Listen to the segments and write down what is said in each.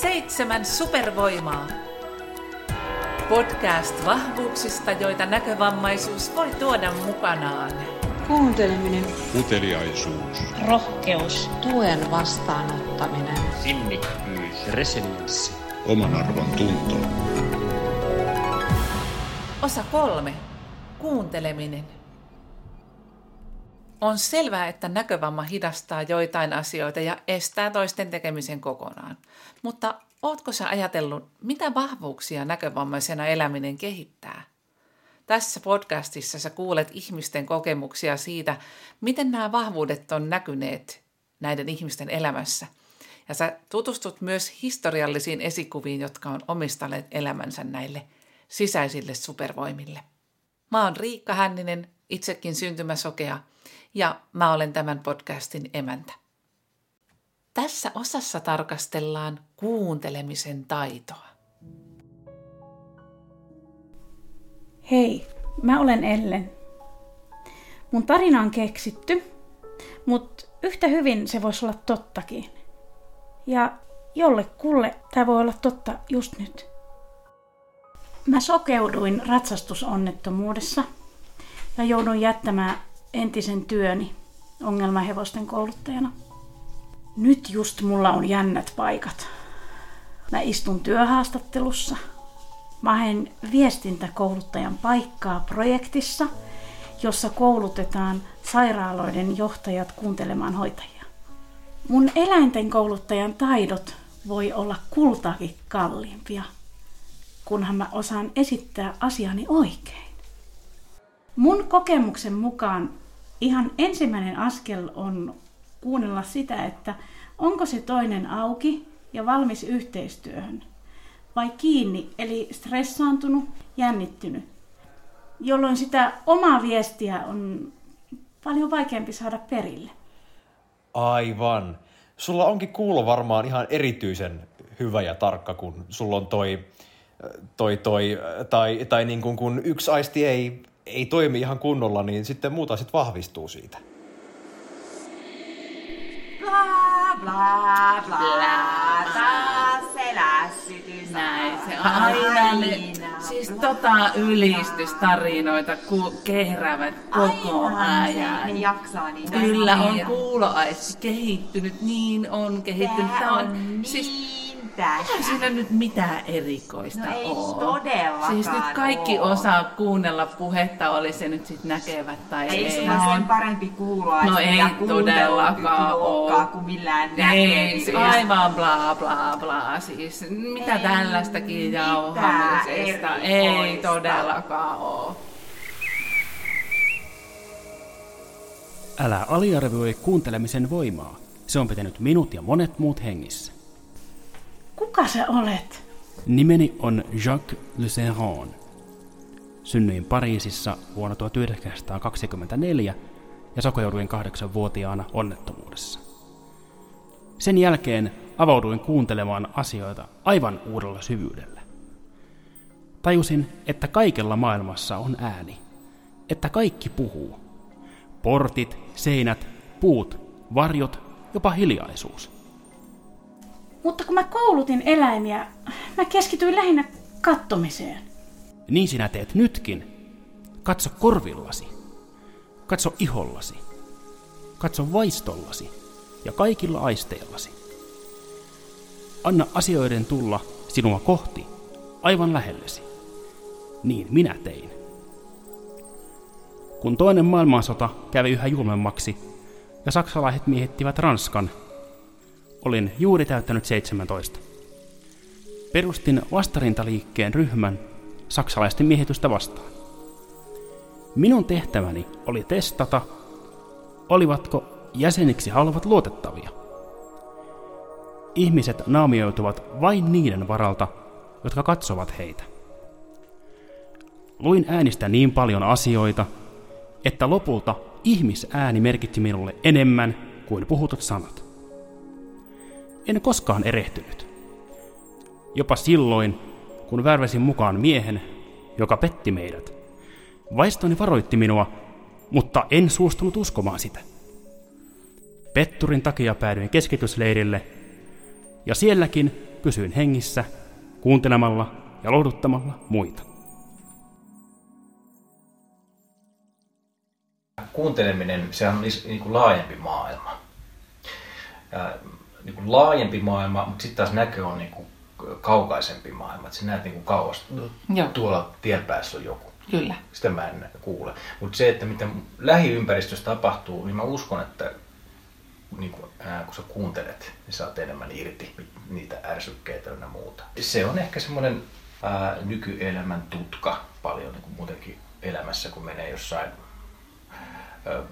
Seitsemän supervoimaa. Podcast vahvuuksista, joita näkövammaisuus voi tuoda mukanaan. Kuunteleminen, Uteliaisuus. rohkeus, tuen vastaanottaminen, sinnikkyys, resilienssi, Oman arvon tunto. Osa kolme. Kuunteleminen. On selvää, että näkövamma hidastaa joitain asioita ja estää toisten tekemisen kokonaan. Mutta ootko sä ajatellut, mitä vahvuuksia näkövammaisena eläminen kehittää? Tässä podcastissa sä kuulet ihmisten kokemuksia siitä, miten nämä vahvuudet on näkyneet näiden ihmisten elämässä. Ja sä tutustut myös historiallisiin esikuviin, jotka on omistaneet elämänsä näille sisäisille supervoimille. Mä oon Riikka Hänninen, itsekin syntymäsokea, ja mä olen tämän podcastin emäntä. Tässä osassa tarkastellaan kuuntelemisen taitoa. Hei, mä olen Ellen. Mun tarina on keksitty, mutta yhtä hyvin se voisi olla tottakin. Ja jollekulle tämä voi olla totta just nyt. Mä sokeuduin ratsastusonnettomuudessa ja joudun jättämään entisen työni ongelmahevosten kouluttajana. Nyt just mulla on jännät paikat. Mä istun työhaastattelussa. Mä haen viestintäkouluttajan paikkaa projektissa, jossa koulutetaan sairaaloiden johtajat kuuntelemaan hoitajia. Mun eläinten kouluttajan taidot voi olla kultaakin kalliimpia, kunhan mä osaan esittää asiani oikein. Mun kokemuksen mukaan ihan ensimmäinen askel on kuunnella sitä, että onko se toinen auki ja valmis yhteistyöhön vai kiinni, eli stressaantunut, jännittynyt, jolloin sitä omaa viestiä on paljon vaikeampi saada perille. Aivan. Sulla onkin kuulo varmaan ihan erityisen hyvä ja tarkka, kun sulla on toi, toi, toi tai, tai niin kuin kun yksi aisti ei, ei toimi ihan kunnolla, niin sitten muuta sitten vahvistuu siitä. Bla bla bla, taas se lässytys. Näin se on aina ne, siis tota ylistystarinoita ku, kehräävät koko ajan. Ne jaksaa niin. Kyllä on kuuloaisti kehittynyt, niin on kehittynyt. Tää on on, siis tästä. Eihän siinä nyt mitään erikoista No ei oo. todellakaan Siis nyt kaikki oo. osaa kuunnella puhetta, oli se nyt sit näkevät tai Ei ei. sulla sen parempi kuuloa No ei todellakaan oo. kuin millään Ei, se aivan bla bla bla. Siis mitä Ei tällaistakin mitään jauhamisesta. Ei todellakaan oo. Älä aliarvioi kuuntelemisen voimaa. Se on pitänyt minut ja monet muut hengissä. Kuka sä olet? Nimeni on Jacques Le Serron. Synnyin Pariisissa vuonna 1924 ja sokeuduin kahdeksanvuotiaana onnettomuudessa. Sen jälkeen avauduin kuuntelemaan asioita aivan uudella syvyydellä. Tajusin, että kaikella maailmassa on ääni. Että kaikki puhuu. Portit, seinät, puut, varjot, jopa hiljaisuus. Mutta kun mä koulutin eläimiä, mä keskityin lähinnä kattomiseen. Niin sinä teet nytkin. Katso korvillasi. Katso ihollasi. Katso vaistollasi ja kaikilla aisteillasi. Anna asioiden tulla sinua kohti, aivan lähellesi. Niin minä tein. Kun toinen maailmansota kävi yhä julmemmaksi ja saksalaiset miehittivät Ranskan, olin juuri täyttänyt 17. Perustin vastarintaliikkeen ryhmän saksalaisten miehitystä vastaan. Minun tehtäväni oli testata, olivatko jäseniksi haluavat luotettavia. Ihmiset naamioituvat vain niiden varalta, jotka katsovat heitä. Luin äänistä niin paljon asioita, että lopulta ihmisääni merkitsi minulle enemmän kuin puhutut sanat. En koskaan erehtynyt. Jopa silloin, kun värväsin mukaan miehen, joka petti meidät. Vaistoni varoitti minua, mutta en suostunut uskomaan sitä. Petturin takia päädyin keskitysleirille Ja sielläkin pysyin hengissä, kuuntelemalla ja lohduttamalla muita. kuunteleminen, sehän on niin kuin laajempi maailma. Niin kuin laajempi maailma, mutta sitten taas näkö on niin kuin kaukaisempi maailma. Että sä näet niin kuin kauas, Joo. tuolla tien päässä on joku. Kyllä. Sitä mä en kuule. Mutta se, että mitä lähiympäristössä tapahtuu, niin mä uskon, että niin kun, ää, kun sä kuuntelet, niin saat enemmän irti niitä ärsykkeitä ja muuta. Se on ehkä semmoinen ää, nykyelämän tutka paljon niin kuin muutenkin elämässä, kun menee jossain ää,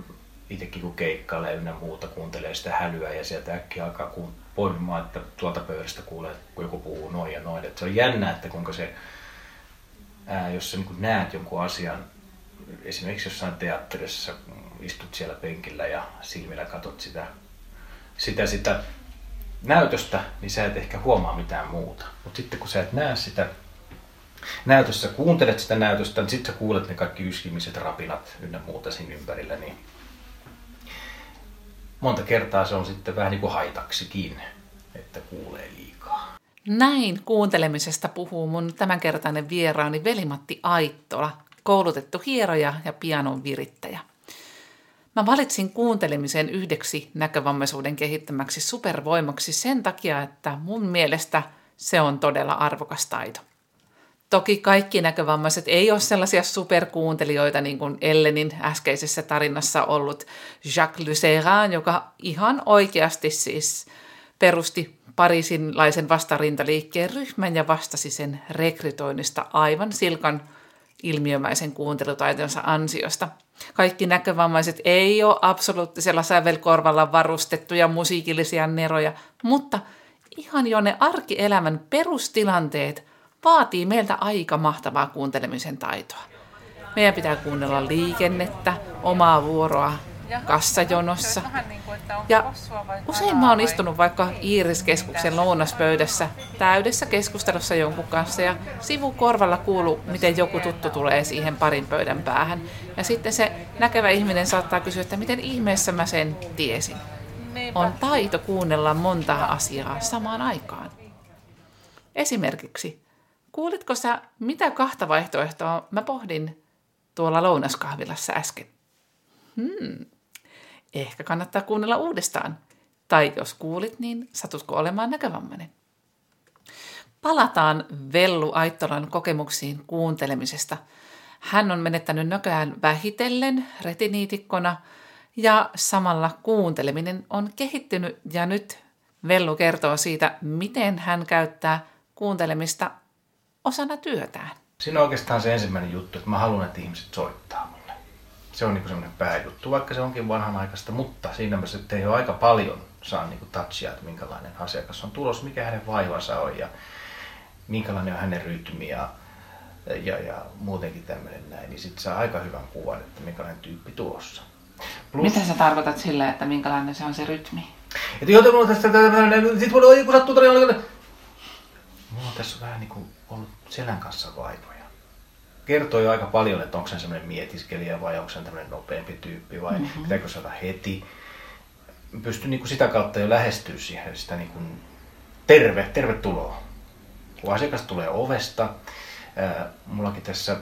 itsekin kun keikkailee ynnä muuta, kuuntelee sitä hälyä ja sieltä äkkiä alkaa kuun, poimimaan, että tuolta pöydästä kuulee, kun joku puhuu noin ja noin. Et se on jännä, että kuinka se, ää, jos sä niin näet jonkun asian, esimerkiksi jossain teatterissa, kun istut siellä penkillä ja silmillä katot sitä, sitä, sitä näytöstä, niin sä et ehkä huomaa mitään muuta. Mutta sitten kun sä et näe sitä näytössä, kuuntelet sitä näytöstä, niin sitten sä kuulet ne kaikki yskimiset, rapinat ynnä muuta siinä ympärillä, niin monta kertaa se on sitten vähän niin kuin haitaksikin, että kuulee liikaa. Näin kuuntelemisesta puhuu mun tämänkertainen vieraani Velimatti Aittola, koulutettu hieroja ja pianon virittäjä. Mä valitsin kuuntelemisen yhdeksi näkövammaisuuden kehittämäksi supervoimaksi sen takia, että mun mielestä se on todella arvokas taito. Toki kaikki näkövammaiset ei ole sellaisia superkuuntelijoita niin kuin Ellenin äskeisessä tarinassa ollut Jacques Luceran, joka ihan oikeasti siis perusti pariisinlaisen vastarintaliikkeen ryhmän ja vastasi sen rekrytoinnista aivan silkan ilmiömäisen kuuntelutaitonsa ansiosta. Kaikki näkövammaiset ei ole absoluuttisella sävelkorvalla varustettuja musiikillisia neroja, mutta ihan jo ne arkielämän perustilanteet vaatii meiltä aika mahtavaa kuuntelemisen taitoa. Meidän pitää kuunnella liikennettä, omaa vuoroa kassajonossa. Ja usein mä oon istunut vaikka Iiriskeskuksen lounaspöydässä täydessä keskustelussa jonkun kanssa ja sivukorvalla kuuluu, miten joku tuttu tulee siihen parin pöydän päähän. Ja sitten se näkevä ihminen saattaa kysyä, että miten ihmeessä mä sen tiesin. On taito kuunnella montaa asiaa samaan aikaan. Esimerkiksi, kuulitko sä, mitä kahta vaihtoehtoa mä pohdin tuolla lounaskahvilassa äsken? Hmm. Ehkä kannattaa kuunnella uudestaan. Tai jos kuulit, niin satutko olemaan näkövammainen? Palataan Vellu Aittolan kokemuksiin kuuntelemisesta. Hän on menettänyt näköään vähitellen retiniitikkona ja samalla kuunteleminen on kehittynyt ja nyt Vellu kertoo siitä, miten hän käyttää kuuntelemista osana työtään. Siinä on oikeastaan se ensimmäinen juttu, että mä haluan, että ihmiset soittaa mulle. Se on niin semmoinen pääjuttu, vaikka se onkin vanhanaikaista, mutta siinä mä sitten jo aika paljon saan niin touchia, että minkälainen asiakas on tulos, mikä hänen vaivansa on ja minkälainen on hänen rytmi ja, ja, ja muutenkin tämmöinen näin, niin sitten saa aika hyvän kuvan, että minkälainen tyyppi tulossa. Plus, Mitä sä tarkoitat sillä, että minkälainen se on se rytmi? Että joo, mulla on tästä tämmöinen, sit mulla on joku sattuu tarina, mulla on tässä vähän niin kuin ollut selän kanssa vaivoja. Kertoo jo aika paljon, että onko se semmoinen mietiskelijä vai onko se tämmöinen nopeampi tyyppi vai mm-hmm. pitääkö saada heti. Pystyn niin kuin sitä kautta jo lähestyä siihen sitä niin kuin terve, tervetuloa. Kun asiakas tulee ovesta, ää, mullakin tässä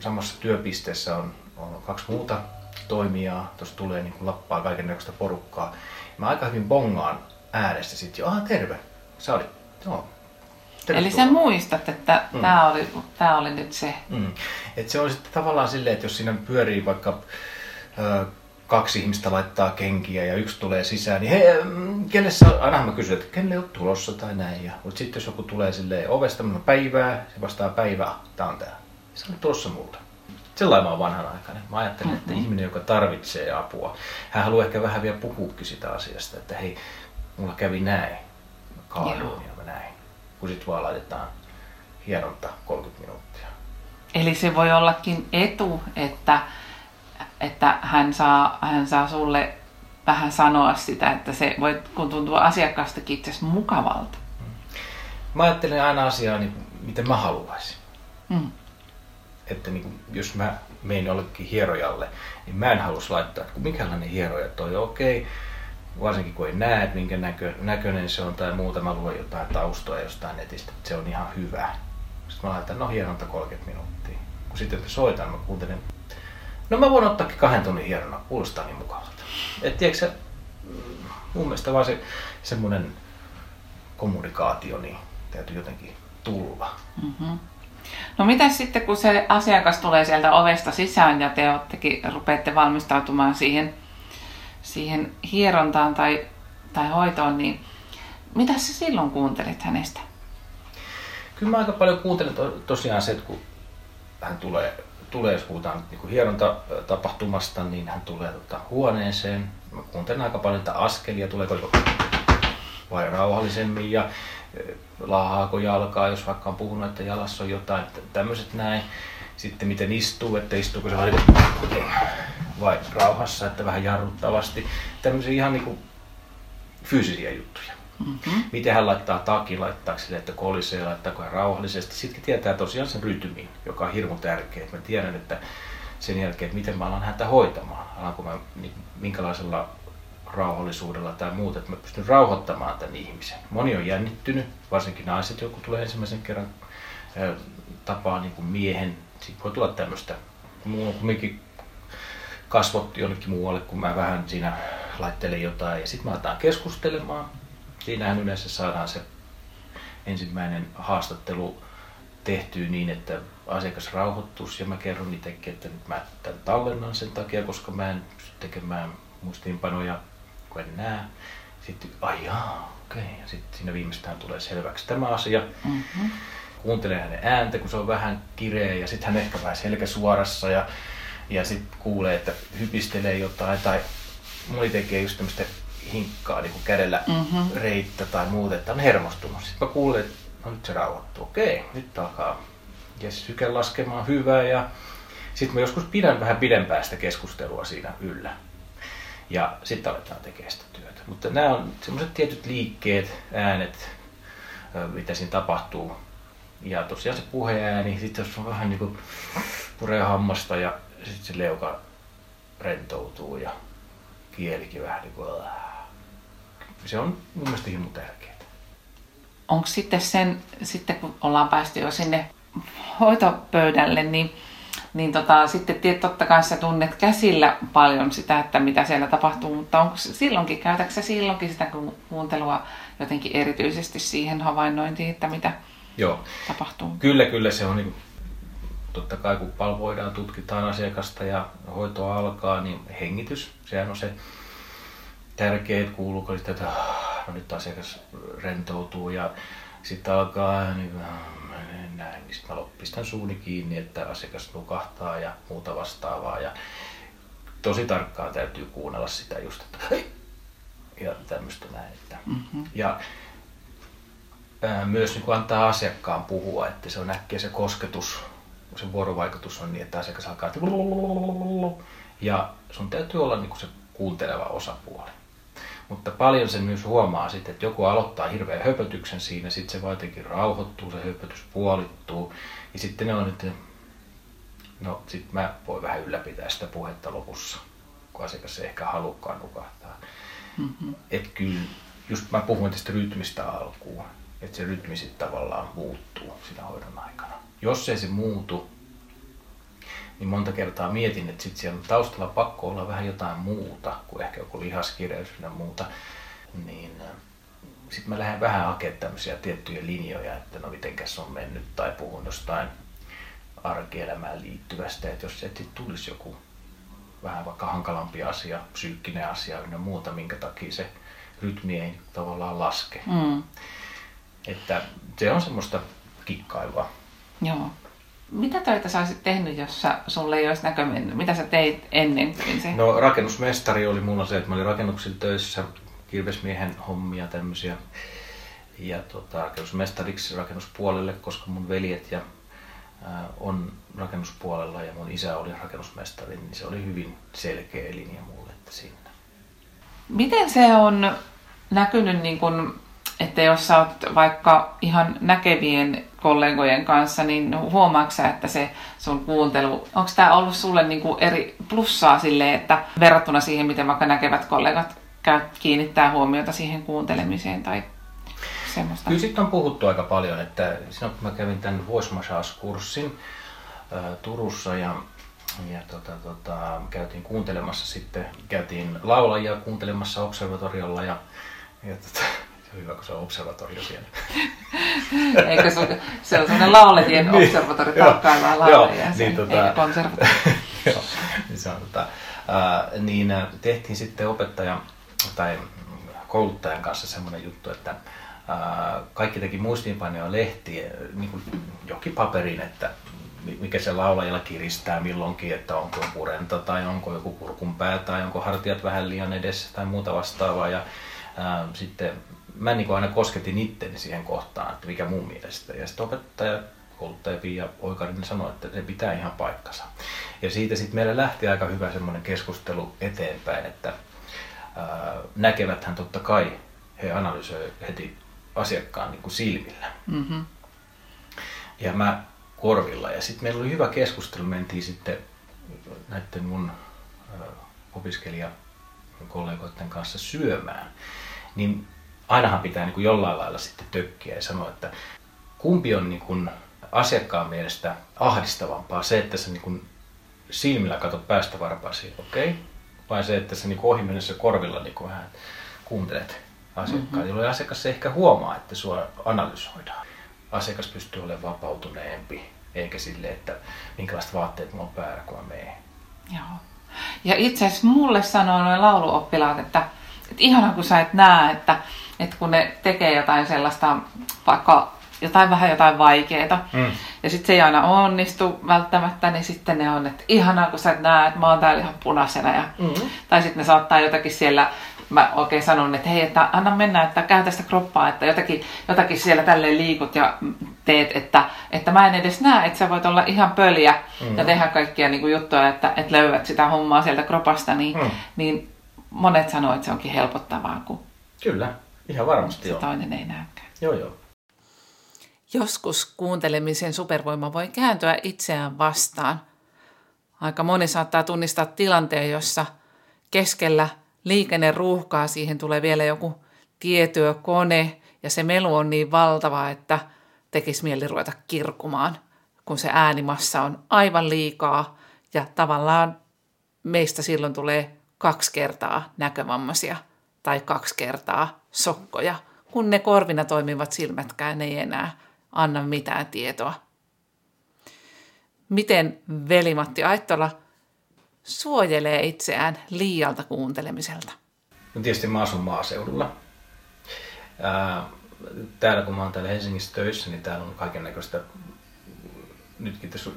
samassa työpisteessä on, on kaksi muuta toimijaa, tuossa tulee niin kuin lappaa kaikenlaista porukkaa. Mä aika hyvin bongaan äänestä sitten jo, aha terve, sä olit, joo, Eli sä muistat, että mm. tämä oli, tää oli nyt se. Mm. Et se on sitten tavallaan silleen, että jos siinä pyörii vaikka ö, kaksi ihmistä laittaa kenkiä ja yksi tulee sisään, niin hei, kelle sä, aina mä kysyn, että kelle on tulossa tai näin. Ja, mutta sitten jos joku tulee silleen ovesta, mä päivää, se vastaa päivää, tää on tää. Se on tulossa multa. Sellainen mä oon vanhanaikainen. Mä ajattelen, että mm-hmm. ihminen, joka tarvitsee apua, hän haluaa ehkä vähän vielä puhuukin sitä asiasta, että hei, mulla kävi näin. Mä kaaduin ja mä näin kun sitten vaan laitetaan hieronta 30 minuuttia. Eli se voi ollakin etu, että, että hän, saa, hän saa sulle vähän sanoa sitä, että se voi kun tuntuu asiakkaastakin itse mukavalta. Mä ajattelen aina asiaa niin, miten mä haluaisin. Mm. Että niin kuin, jos mä menen jollekin hierojalle, niin mä en halus laittaa, että minkälainen hieroja toi, okei, varsinkin kun ei näe, että minkä näkö, näköinen se on tai muuta, mä luen jotain taustoja jostain netistä, että se on ihan hyvä. Sitten mä laitan, no hieronta 30 minuuttia. Kun sitten soitan, mä kuuntelen, no mä voin ottaakin kahden tunnin hierona, kuulostaa niin mukavalta. Et tiedätkö mm, mun mielestä vaan se semmoinen kommunikaatio, niin täytyy jotenkin tulla. No mitä sitten, kun se asiakas tulee sieltä ovesta sisään ja te rupeatte valmistautumaan siihen, siihen hierontaan tai, tai hoitoon, niin mitä sä silloin kuuntelit hänestä? Kyllä mä aika paljon kuuntelen to, tosiaan se, että kun hän tulee, tulee jos puhutaan niin hierontatapahtumasta, niin hän tulee tota, huoneeseen. Mä kuuntelen aika paljon niitä askelia, tuleeko vai rauhallisemmin ja eh, laahaako jalkaa, jos vaikka on puhunut, että jalassa on jotain, tämmöiset näin. Sitten miten istuu, että istuuko se kuin- vai rauhassa, että vähän jarruttavasti. Tämmöisiä ihan niin kuin fyysisiä juttuja. Mm-hmm. Miten hän laittaa takin, laittaako sille, että kolisee, laittaako hän rauhallisesti. Sitten tietää tosiaan sen rytmin, joka on hirmu tärkeä. Mä tiedän, että sen jälkeen, että miten mä alan häntä hoitamaan. Alanko mä niin, minkälaisella rauhallisuudella tai muuta, että mä pystyn rauhoittamaan tämän ihmisen. Moni on jännittynyt, varsinkin naiset, joku tulee ensimmäisen kerran tapaa niin kuin miehen. Sitten voi tulla tämmöistä. Mulla on kumminkin kasvot jonnekin muualle, kun mä vähän siinä laittelen jotain. Ja sitten me aletaan keskustelemaan. Siinähän yleensä saadaan se ensimmäinen haastattelu tehtyä niin, että asiakas rauhoittuisi ja mä kerron itsekin, että nyt mä tämän tallennan sen takia, koska mä en pysty tekemään muistiinpanoja, kun en näe. Sitten, ai jaa, okei. Okay. Ja sitten siinä viimeistään tulee selväksi tämä asia. Mm-hmm. Kuuntelee hänen ääntä, kun se on vähän kireä ja sitten hän ehkä vähän selkä suorassa ja, ja sitten kuulee, että hypistelee jotain tai moni tekee just tämmöistä hinkkaa niin kädellä mm-hmm. reittä tai muuta, että on hermostunut. Sitten mä kuulen, että no nyt se rauhoittuu. Okei, nyt alkaa ja syke laskemaan hyvää ja sitten mä joskus pidän vähän pidempää sitä keskustelua siinä yllä. Ja sitten aletaan tekemään sitä työtä. Mutta nämä on semmoiset tietyt liikkeet, äänet, mitä siinä tapahtuu. Ja tosiaan se puheääni, sitten jos on vähän niin kuin puree hammasta ja sitten se leuka rentoutuu ja kielikin vähän niin kuin... Se on mun mielestä hirmu tärkeää. Onko sitten sen, sitten kun ollaan päästy jo sinne hoitopöydälle, niin, niin tota, sitten tiet, totta kai sä tunnet käsillä paljon sitä, että mitä siellä tapahtuu, mutta onko silloinkin, käytätkö silloinkin sitä ku- kuuntelua jotenkin erityisesti siihen havainnointiin, että mitä Joo. tapahtuu? Kyllä, kyllä se on niin, totta kai kun palvoidaan, tutkitaan asiakasta ja hoitoa alkaa, niin hengitys, sehän on se tärkeä, että kuuluuko sitten, että "Ah, no nyt asiakas rentoutuu ja sitten alkaa niin, näin, niin sitten mä pistän suuni kiinni, että asiakas nukahtaa ja muuta vastaavaa ja tosi tarkkaan täytyy kuunnella sitä just, että hei, ja tämmöistä näin. Että. Mm-hmm. Ja ää, myös niin antaa asiakkaan puhua, että se on äkkiä se kosketus, se vuorovaikutus on niin, että asiakas alkaa ja sun täytyy olla niin kuin se kuunteleva osapuoli. Mutta paljon se myös huomaa sitten, että joku aloittaa hirveän höpötyksen siinä, sitten se vaan jotenkin rauhoittuu, se höpötys puolittuu. Ja sitten ne on, että no sit mä voin vähän ylläpitää sitä puhetta lopussa, kun asiakas ei ehkä halukkaan nukahtaa. Mm-hmm. Että kyllä, just mä puhuin tästä rytmistä alkuun, että se rytmi sitten tavallaan muuttuu siinä hoidon aikana. Jos ei se muutu, niin monta kertaa mietin, että sitten siellä on taustalla pakko olla vähän jotain muuta kuin ehkä joku lihaskireys ja muuta. Niin sitten mä lähden vähän hakemaan tämmöisiä tiettyjä linjoja, että no mitenkäs on mennyt tai puhun jostain arkielämään liittyvästä, että jos sieltä tulisi joku vähän vaikka hankalampi asia, psyykkinen asia ynnä muuta, minkä takia se rytmi ei tavallaan laske. Mm. Että se on semmoista kikkailua. Joo. Mitä töitä sä olisit tehnyt, jos sä, sulle ei olisi näkö mennyt? Mitä sä teit ennen kuin se? No rakennusmestari oli mulla se, että mä olin rakennuksilla töissä, kirvesmiehen hommia tämmöisiä. Ja tota, rakennusmestariksi rakennuspuolelle, koska mun veljet ja ää, on rakennuspuolella ja mun isä oli rakennusmestari, niin se oli hyvin selkeä linja mulle, että sinne. Miten se on näkynyt, niin kun, että jos sä oot vaikka ihan näkevien kollegojen kanssa, niin huomaatko että se sun kuuntelu, onko tämä ollut sulle niin kuin eri plussaa sille, että verrattuna siihen, miten vaikka näkevät kollegat kiinnittää huomiota siihen kuuntelemiseen tai semmoista. Kyllä sitten on puhuttu aika paljon, että silloin kun mä kävin tämän Voice Massage-kurssin ää, Turussa ja, ja tota, tota, käytiin kuuntelemassa sitten, käytiin laulajia kuuntelemassa observatoriolla ja, ja tota, hyvä, kun se on observatorio siellä. Eikö se, se on semmoinen lauletien observatori Joo, tarkkaillaan joo, laulajia, niin tota- eikä konservatori. Joo, niin se on, tota, ää, niin tehtiin sitten opettaja tai kouluttajan kanssa semmoinen juttu, että ää, kaikki teki muistiinpanoja lehtiä, niin kuin jokin paperiin, että mi- mikä se laulajalla kiristää milloinkin, että onko joku rento tai onko joku kurkunpää tai onko hartiat vähän liian edessä tai muuta vastaavaa. Ja ää, sitten mä niin aina kosketin itteni siihen kohtaan, että mikä mun mielestä. Ja sitten opettaja, kouluttaja Pia Oikarinen sanoi, että se pitää ihan paikkansa. Ja siitä sitten meillä lähti aika hyvä semmoinen keskustelu eteenpäin, että ää, näkeväthän totta kai, he analysoivat heti asiakkaan niin kuin silmillä. Mm-hmm. Ja mä korvilla. Ja sitten meillä oli hyvä keskustelu, mentiin sitten näiden mun opiskelijakollegoiden kanssa syömään. Niin ainahan pitää niin kuin jollain lailla sitten tökkiä ja sanoa, että kumpi on niin kuin asiakkaan mielestä ahdistavampaa, se, että sä niin kuin silmillä katsot päästä varpaasi, okei? Okay? Vai se, että sä niin kuin ohi mennessä korvilla niin kuin vähän kuuntelet asiakkaan, mm-hmm. jolloin asiakas ei ehkä huomaa, että sua analysoidaan. Asiakas pystyy olemaan vapautuneempi, eikä sille, että minkälaiset vaatteet mulla on päällä, kun mä menen. Joo. Ja itse asiassa mulle sanoo noin lauluoppilaat, että, että ihanaa kun sä et näe, että, että kun ne tekee jotain sellaista, vaikka jotain vähän jotain vaikeaa, Mm. ja sitten se ei aina onnistu välttämättä, niin sitten ne on, että ihanaa kun sä et näe, että mä oon täällä ihan punaisena. Ja, Mm. Tai sitten ne saattaa jotakin siellä, mä oikein sanon, että hei, että anna mennä, että käytä sitä kroppaa, että jotakin, jotakin siellä tälleen liikut ja teet, että, että mä en edes näe, että sä voit olla ihan pöliä mm. ja tehdä kaikkia niin kuin juttuja, että, että löydät sitä hommaa sieltä kropasta, niin, Mm. niin monet sanoo, että se onkin helpottavaa, kun Kyllä, ihan varmasti se joo. toinen ei näykään. Joo, joo. Joskus kuuntelemisen supervoima voi kääntyä itseään vastaan. Aika moni saattaa tunnistaa tilanteen, jossa keskellä liikenneruuhkaa siihen tulee vielä joku tietyökone ja se melu on niin valtava, että tekisi mieli ruveta kirkumaan, kun se äänimassa on aivan liikaa ja tavallaan meistä silloin tulee kaksi kertaa näkövammaisia tai kaksi kertaa sokkoja, kun ne korvina toimivat silmätkään ei enää anna mitään tietoa. Miten veli-Matti Aittola suojelee itseään liialta kuuntelemiselta? No tietysti mä asun maaseudulla. Ää, täällä kun mä oon täällä Helsingissä töissä, niin täällä on kaiken näköistä, nytkin tässä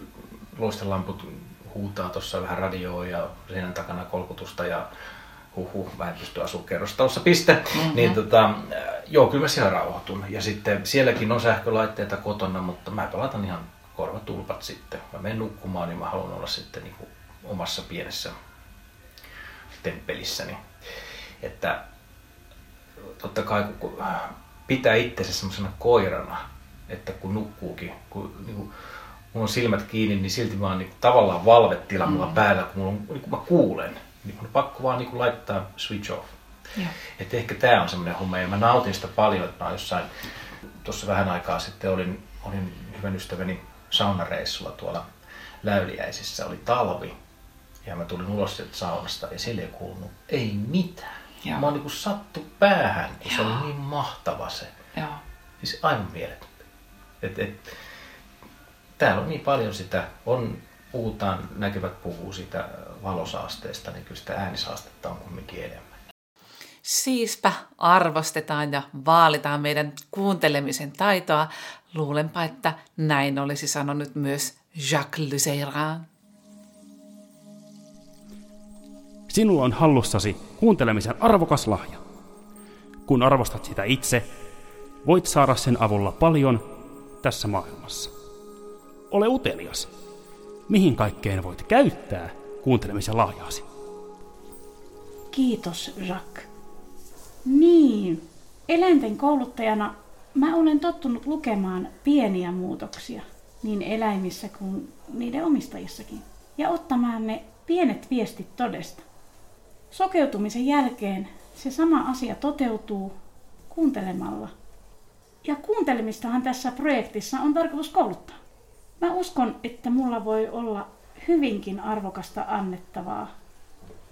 loistelamput huutaa tuossa vähän radioa ja seinän takana kolkutusta ja huhu, mä en pysty asumaan kerrostalossa, piste. Mm-hmm. Niin tota, ää, joo, kyllä mä siellä rauhoitun. Ja sitten sielläkin on sähkölaitteita kotona, mutta mä pelatan ihan korvatulpat sitten. Mä menen nukkumaan, niin mä haluan olla sitten niin kuin omassa pienessä temppelissäni. Että totta kai kun pitää itsensä semmoisena koirana, että kun nukkuukin, kun niin kuin, mulla on silmät kiinni, niin silti mä oon niin kuin, tavallaan valvetila mulla mm. päällä, kun, mulla on, niin kun mä kuulen. Niin on pakko vaan niin kuin, laittaa switch off. Joo. Että ehkä tämä on semmoinen homma, ja mä nautin sitä paljon, että mä jossain, tuossa vähän aikaa sitten olin, olin hyvän ystäväni saunareissulla tuolla Läyliäisissä, oli talvi, ja mä tulin ulos sieltä saunasta, ja siellä ei kuulunut ei mitään. Joo. Mä oon niin kuin sattu päähän, kun se oli niin mahtava se. Joo. Siis aivan mieletöntä. Et, et, täällä on niin paljon sitä, on, puhutaan, näkevät puhuu sitä valosaasteesta, niin kyllä sitä äänisaastetta on kumminkin enemmän. Siispä arvostetaan ja vaalitaan meidän kuuntelemisen taitoa. Luulenpa, että näin olisi sanonut myös Jacques Lucéran. Sinulla on hallussasi kuuntelemisen arvokas lahja. Kun arvostat sitä itse, voit saada sen avulla paljon tässä maailmassa. Ole utelias. Mihin kaikkeen voit käyttää kuuntelemisen lahjaasi? Kiitos, Jacques. Niin, eläinten kouluttajana mä olen tottunut lukemaan pieniä muutoksia niin eläimissä kuin niiden omistajissakin ja ottamaan ne pienet viestit todesta. Sokeutumisen jälkeen se sama asia toteutuu kuuntelemalla. Ja kuuntelemistahan tässä projektissa on tarkoitus kouluttaa. Mä uskon, että mulla voi olla hyvinkin arvokasta annettavaa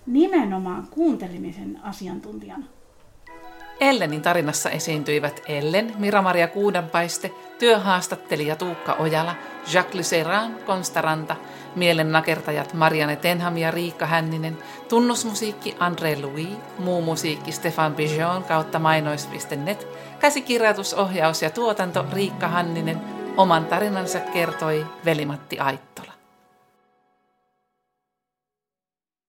nimenomaan kuuntelemisen asiantuntijana. Ellenin tarinassa esiintyivät Ellen, Mira-Maria Kuudenpaiste, työhaastattelija Tuukka Ojala, Jacques Lyceran, Konstaranta, mielen nakertajat Marianne Tenham ja Riikka Hänninen, tunnusmusiikki André Louis, muu musiikki Stefan Pigeon kautta mainois.net, käsikirjoitusohjaus ja tuotanto Riikka Hanninen, oman tarinansa kertoi Velimatti Aittola.